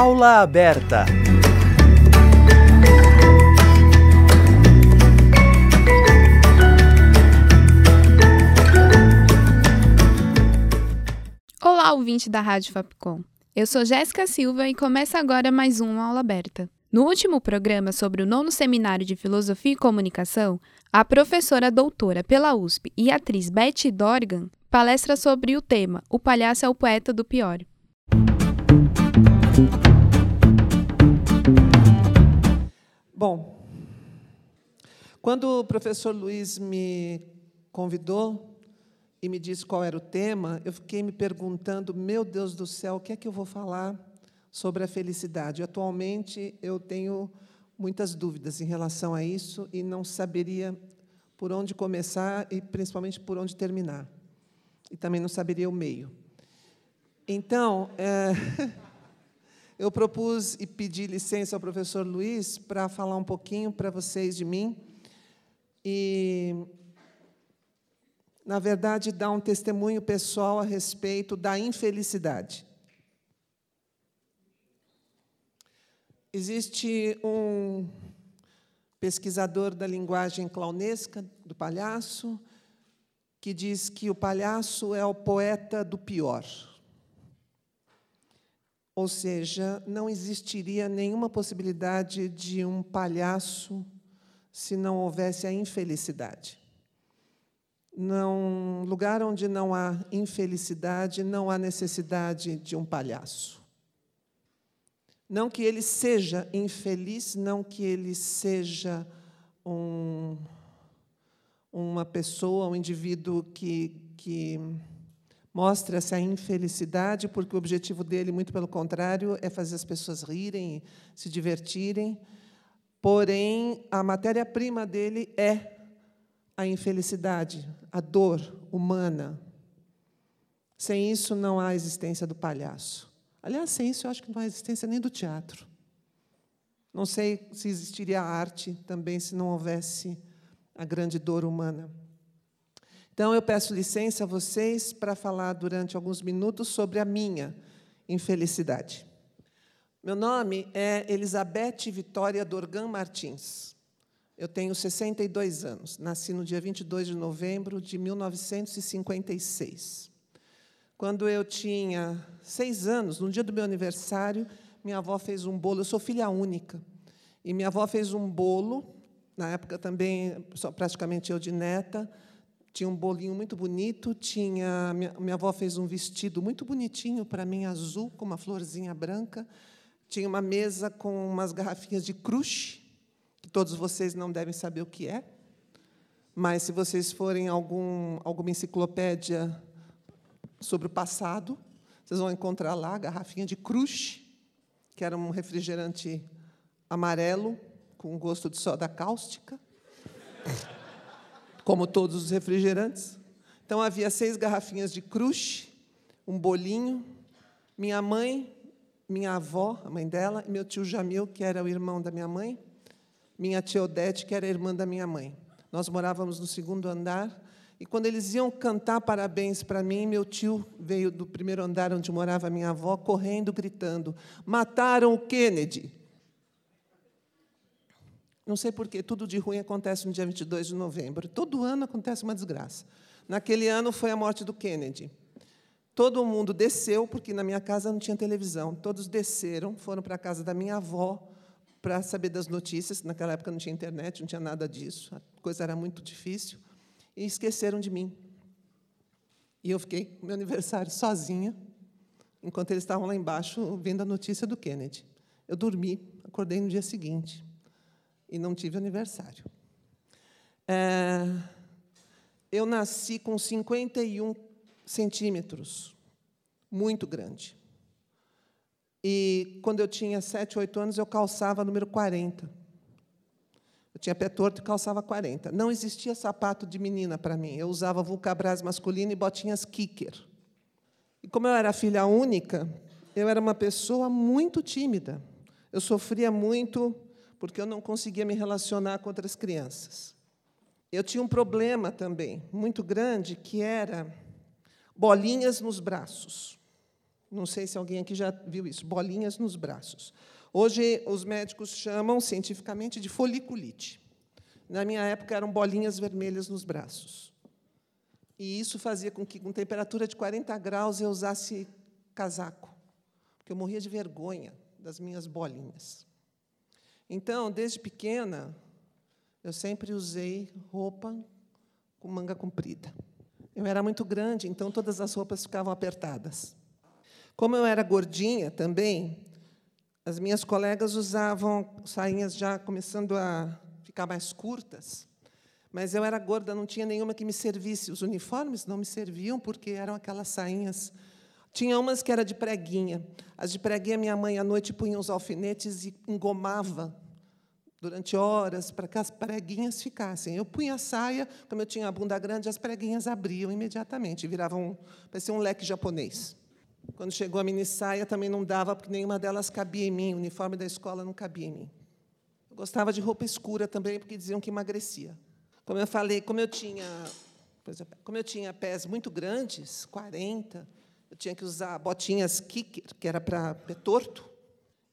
Aula aberta. Olá, ouvinte da Rádio Fapcom. Eu sou Jéssica Silva e começa agora mais um Aula Aberta. No último programa sobre o nono seminário de Filosofia e Comunicação, a professora doutora pela USP e atriz Betty Dorgan palestra sobre o tema O palhaço é o poeta do pior. Bom, quando o professor Luiz me convidou e me disse qual era o tema, eu fiquei me perguntando, meu Deus do céu, o que é que eu vou falar sobre a felicidade? Atualmente eu tenho muitas dúvidas em relação a isso e não saberia por onde começar e principalmente por onde terminar. E também não saberia o meio. Então, é, eu propus e pedi licença ao professor Luiz para falar um pouquinho para vocês de mim e, na verdade, dar um testemunho pessoal a respeito da infelicidade. Existe um pesquisador da linguagem clownesca do palhaço que diz que o palhaço é o poeta do pior. Ou seja, não existiria nenhuma possibilidade de um palhaço se não houvesse a infelicidade. Num lugar onde não há infelicidade, não há necessidade de um palhaço. Não que ele seja infeliz, não que ele seja um, uma pessoa, um indivíduo que, que mostra essa infelicidade, porque o objetivo dele, muito pelo contrário, é fazer as pessoas rirem, se divertirem. Porém, a matéria-prima dele é a infelicidade, a dor humana. Sem isso, não há existência do palhaço. Aliás, sem isso, eu acho que não há existência nem do teatro. Não sei se existiria a arte também se não houvesse a grande dor humana. Então, eu peço licença a vocês para falar durante alguns minutos sobre a minha infelicidade. Meu nome é Elizabeth Vitória Dorgan Martins. Eu tenho 62 anos. Nasci no dia 22 de novembro de 1956. Quando eu tinha seis anos, no dia do meu aniversário, minha avó fez um bolo. Eu sou filha única. E minha avó fez um bolo, na época também, praticamente eu de neta. Tinha um bolinho muito bonito. Tinha minha, minha avó fez um vestido muito bonitinho para mim, azul, com uma florzinha branca. Tinha uma mesa com umas garrafinhas de crush, que todos vocês não devem saber o que é. Mas, se vocês forem algum, alguma enciclopédia sobre o passado. Vocês vão encontrar lá a garrafinha de Crush, que era um refrigerante amarelo com gosto de soda cáustica, como todos os refrigerantes. Então havia seis garrafinhas de Crush, um bolinho, minha mãe, minha avó, a mãe dela, e meu tio Jamil, que era o irmão da minha mãe, minha tia Odete, que era a irmã da minha mãe. Nós morávamos no segundo andar e quando eles iam cantar parabéns para mim, meu tio veio do primeiro andar onde morava minha avó, correndo, gritando: Mataram o Kennedy. Não sei porquê, tudo de ruim acontece no dia 22 de novembro. Todo ano acontece uma desgraça. Naquele ano foi a morte do Kennedy. Todo mundo desceu, porque na minha casa não tinha televisão. Todos desceram, foram para a casa da minha avó para saber das notícias. Naquela época não tinha internet, não tinha nada disso. A coisa era muito difícil e esqueceram de mim. E eu fiquei no meu aniversário sozinha, enquanto eles estavam lá embaixo vendo a notícia do Kennedy. Eu dormi, acordei no dia seguinte e não tive aniversário. É, eu nasci com 51 centímetros, muito grande. E quando eu tinha 7, 8 anos, eu calçava número 40. Eu tinha pé torto e calçava 40. Não existia sapato de menina para mim. Eu usava vulcabras masculino e botinhas kicker. E como eu era filha única, eu era uma pessoa muito tímida. Eu sofria muito porque eu não conseguia me relacionar com outras crianças. Eu tinha um problema também muito grande, que era bolinhas nos braços. Não sei se alguém aqui já viu isso, bolinhas nos braços. Hoje, os médicos chamam cientificamente de foliculite. Na minha época, eram bolinhas vermelhas nos braços. E isso fazia com que, com temperatura de 40 graus, eu usasse casaco, porque eu morria de vergonha das minhas bolinhas. Então, desde pequena, eu sempre usei roupa com manga comprida. Eu era muito grande, então todas as roupas ficavam apertadas. Como eu era gordinha também, as minhas colegas usavam sainhas já começando a ficar mais curtas, mas eu era gorda, não tinha nenhuma que me servisse. Os uniformes não me serviam porque eram aquelas sainhas. Tinha umas que era de preguinha. As de preguinha, minha mãe à noite punha os alfinetes e engomava durante horas para que as preguinhas ficassem. Eu punha a saia, como eu tinha a bunda grande, as preguinhas abriam imediatamente, viravam, parecia um leque japonês. Quando chegou a mini saia, também não dava, porque nenhuma delas cabia em mim, o uniforme da escola não cabia em mim. Eu gostava de roupa escura também, porque diziam que emagrecia. Como eu falei, como eu tinha, exemplo, como eu tinha pés muito grandes, 40, eu tinha que usar botinhas kicker, que era para pé torto,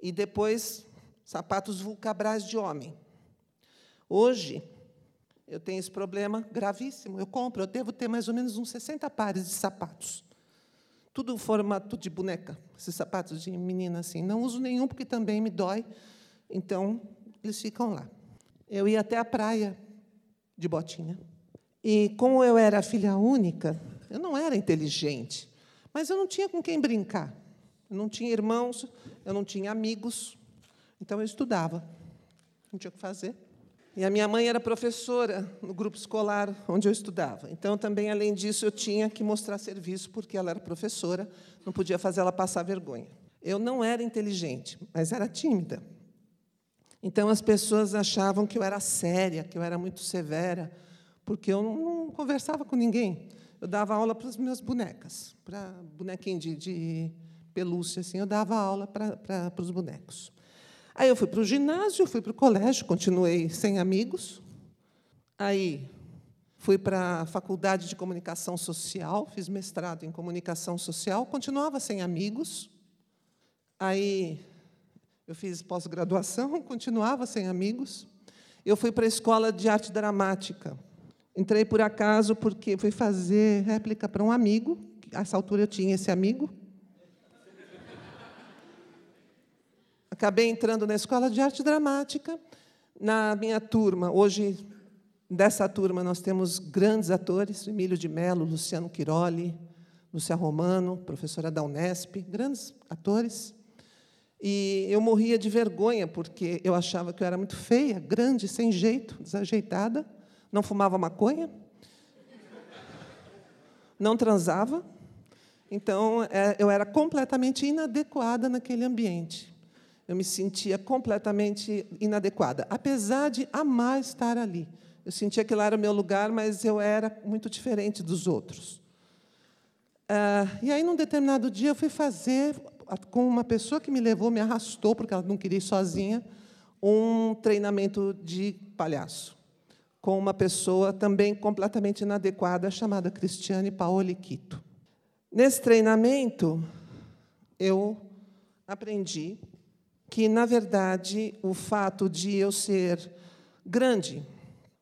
e depois sapatos vulcabras de homem. Hoje, eu tenho esse problema gravíssimo. Eu compro, eu devo ter mais ou menos uns 60 pares de sapatos. Tudo formato de boneca, esses sapatos de menina assim. Não uso nenhum porque também me dói, então eles ficam lá. Eu ia até a praia de botinha. E como eu era filha única, eu não era inteligente, mas eu não tinha com quem brincar. Eu não tinha irmãos, eu não tinha amigos, então eu estudava, não tinha o que fazer. E a minha mãe era professora no grupo escolar onde eu estudava. Então, também, além disso, eu tinha que mostrar serviço, porque ela era professora, não podia fazer ela passar vergonha. Eu não era inteligente, mas era tímida. Então, as pessoas achavam que eu era séria, que eu era muito severa, porque eu não conversava com ninguém. Eu dava aula para as minhas bonecas, para bonequinho de, de pelúcia, assim, eu dava aula para, para, para os bonecos. Aí eu fui para o ginásio, fui para o colégio, continuei sem amigos. Aí fui para a faculdade de comunicação social, fiz mestrado em comunicação social, continuava sem amigos. Aí eu fiz pós-graduação, continuava sem amigos. Eu fui para a escola de arte dramática. Entrei por acaso porque fui fazer réplica para um amigo. A essa altura eu tinha esse amigo. Acabei entrando na escola de arte dramática. Na minha turma, hoje, dessa turma, nós temos grandes atores: Emílio de Mello, Luciano Quiroli, Lúcia Romano, professora da Unesp, grandes atores. E eu morria de vergonha, porque eu achava que eu era muito feia, grande, sem jeito, desajeitada, não fumava maconha, não transava. Então, é, eu era completamente inadequada naquele ambiente eu me sentia completamente inadequada, apesar de amar estar ali. Eu sentia que lá era o meu lugar, mas eu era muito diferente dos outros. Ah, e aí, num determinado dia, eu fui fazer, com uma pessoa que me levou, me arrastou, porque ela não queria ir sozinha, um treinamento de palhaço, com uma pessoa também completamente inadequada, chamada Cristiane Paoli Quito. Nesse treinamento, eu aprendi que, na verdade, o fato de eu ser grande,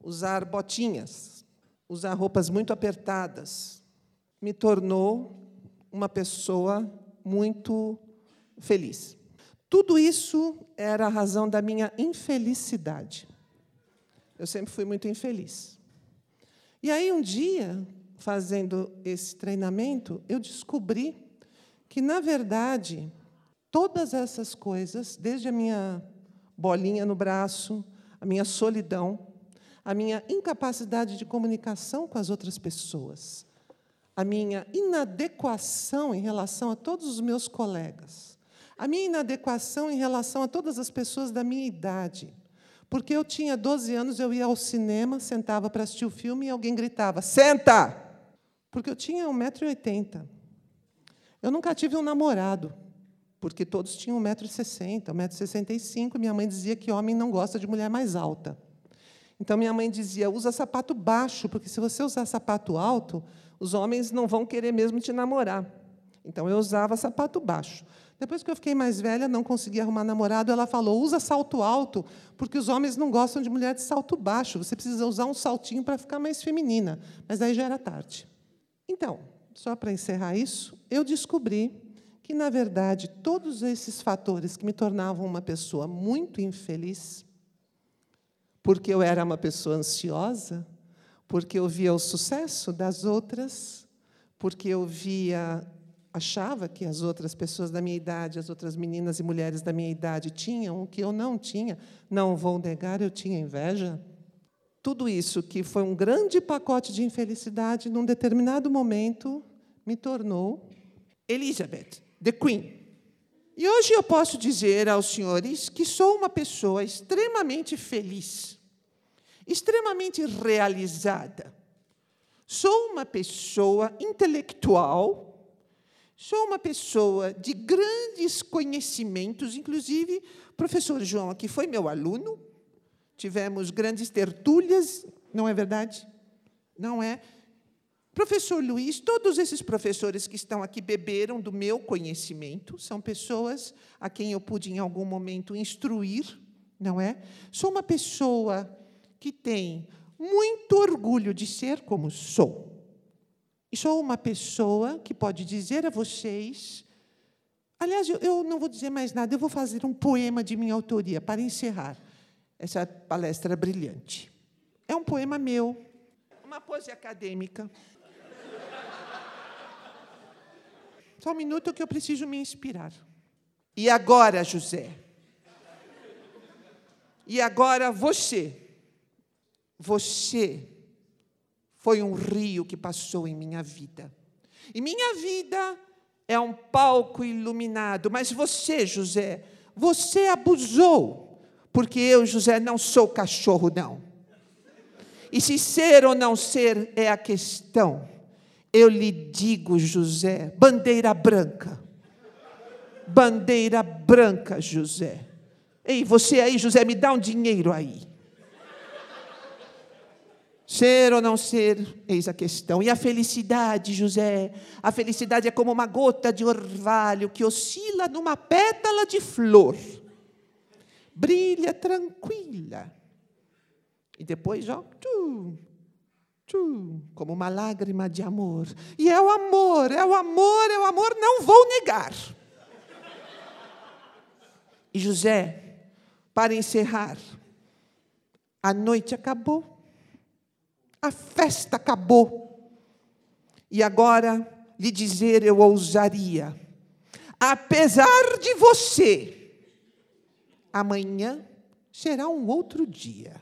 usar botinhas, usar roupas muito apertadas, me tornou uma pessoa muito feliz. Tudo isso era a razão da minha infelicidade. Eu sempre fui muito infeliz. E aí, um dia, fazendo esse treinamento, eu descobri que, na verdade, todas essas coisas, desde a minha bolinha no braço, a minha solidão, a minha incapacidade de comunicação com as outras pessoas, a minha inadequação em relação a todos os meus colegas, a minha inadequação em relação a todas as pessoas da minha idade. Porque eu tinha 12 anos, eu ia ao cinema, sentava para assistir o filme e alguém gritava: Senta! Porque eu tinha 1,80m. Eu nunca tive um namorado porque todos tinham 1,60m, 1,65m. Minha mãe dizia que homem não gosta de mulher mais alta. Então, minha mãe dizia: usa sapato baixo, porque se você usar sapato alto, os homens não vão querer mesmo te namorar. Então eu usava sapato baixo. Depois que eu fiquei mais velha, não conseguia arrumar namorado, ela falou: usa salto alto, porque os homens não gostam de mulher de salto baixo. Você precisa usar um saltinho para ficar mais feminina. Mas aí já era tarde. Então, só para encerrar isso, eu descobri que, na verdade, todos esses fatores que me tornavam uma pessoa muito infeliz, porque eu era uma pessoa ansiosa, porque eu via o sucesso das outras, porque eu via achava que as outras pessoas da minha idade, as outras meninas e mulheres da minha idade tinham o que eu não tinha. Não vou negar, eu tinha inveja. Tudo isso, que foi um grande pacote de infelicidade, num determinado momento, me tornou Elizabeth, the Queen. E hoje eu posso dizer aos senhores que sou uma pessoa extremamente feliz, extremamente realizada. Sou uma pessoa intelectual Sou uma pessoa de grandes conhecimentos, inclusive o professor João aqui foi meu aluno. Tivemos grandes tertúlias, não é verdade? Não é? Professor Luiz, todos esses professores que estão aqui beberam do meu conhecimento, são pessoas a quem eu pude em algum momento instruir, não é? Sou uma pessoa que tem muito orgulho de ser como sou. E sou uma pessoa que pode dizer a vocês. Aliás, eu não vou dizer mais nada, eu vou fazer um poema de minha autoria para encerrar essa palestra brilhante. É um poema meu, uma pose acadêmica. Só um minuto que eu preciso me inspirar. E agora, José? E agora você? Você foi um rio que passou em minha vida. E minha vida é um palco iluminado, mas você, José, você abusou, porque eu, José, não sou cachorro, não. E se ser ou não ser é a questão, eu lhe digo, José, bandeira branca. Bandeira branca, José. Ei, você aí, José, me dá um dinheiro aí. Ser ou não ser, eis a questão. E a felicidade, José? A felicidade é como uma gota de orvalho que oscila numa pétala de flor. Brilha tranquila. E depois, ó, tchum, como uma lágrima de amor. E é o amor, é o amor, é o amor, não vou negar. E José, para encerrar, a noite acabou a festa acabou. E agora lhe dizer eu ousaria, apesar de você, amanhã será um outro dia.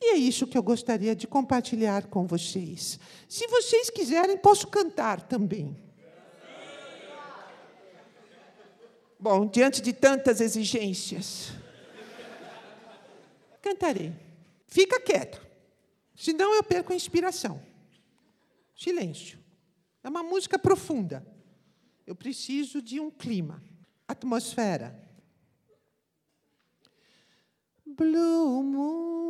E é isso que eu gostaria de compartilhar com vocês. Se vocês quiserem, posso cantar também. Bom, diante de tantas exigências, cantarei. Fica quieto. Senão eu perco a inspiração. Silêncio. É uma música profunda. Eu preciso de um clima, atmosfera. Blue moon,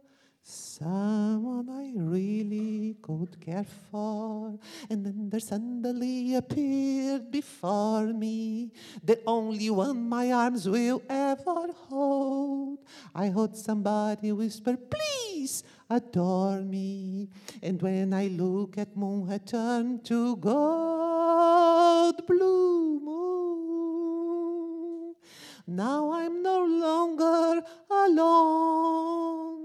someone I really could care for. And then there suddenly appeared before me the only one my arms will ever hold. I heard somebody whisper, Please adore me. And when I look at moon, I turn to gold blue moon. Now I'm no longer alone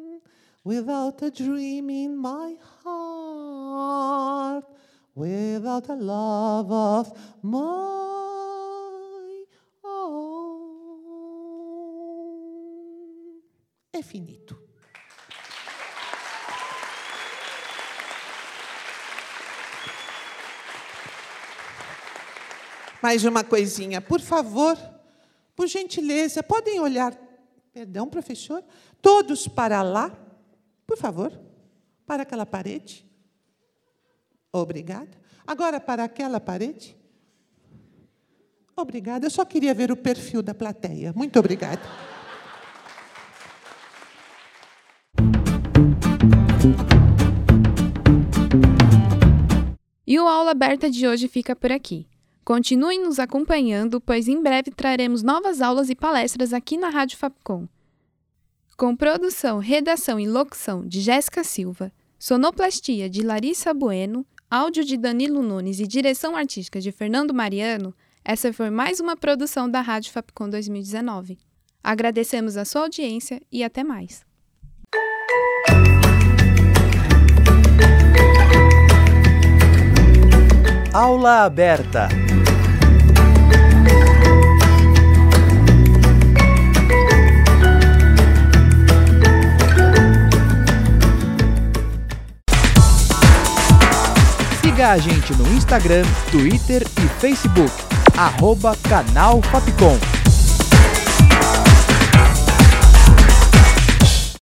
without a dream in my heart, without a love of my own. É finito. Mais uma coisinha, por favor, por gentileza, podem olhar, perdão, professor, todos para lá, por favor, para aquela parede. Obrigada. Agora para aquela parede. Obrigada. Eu só queria ver o perfil da plateia. Muito obrigada. E o Aula Aberta de hoje fica por aqui. Continuem nos acompanhando, pois em breve traremos novas aulas e palestras aqui na Rádio Fapcom. Com produção, redação e locução de Jéssica Silva, sonoplastia de Larissa Bueno, áudio de Danilo Nunes e direção artística de Fernando Mariano, essa foi mais uma produção da Rádio Fapcom 2019. Agradecemos a sua audiência e até mais. Aula aberta. Siga a gente no Instagram, Twitter e Facebook, arroba canal Fapcom.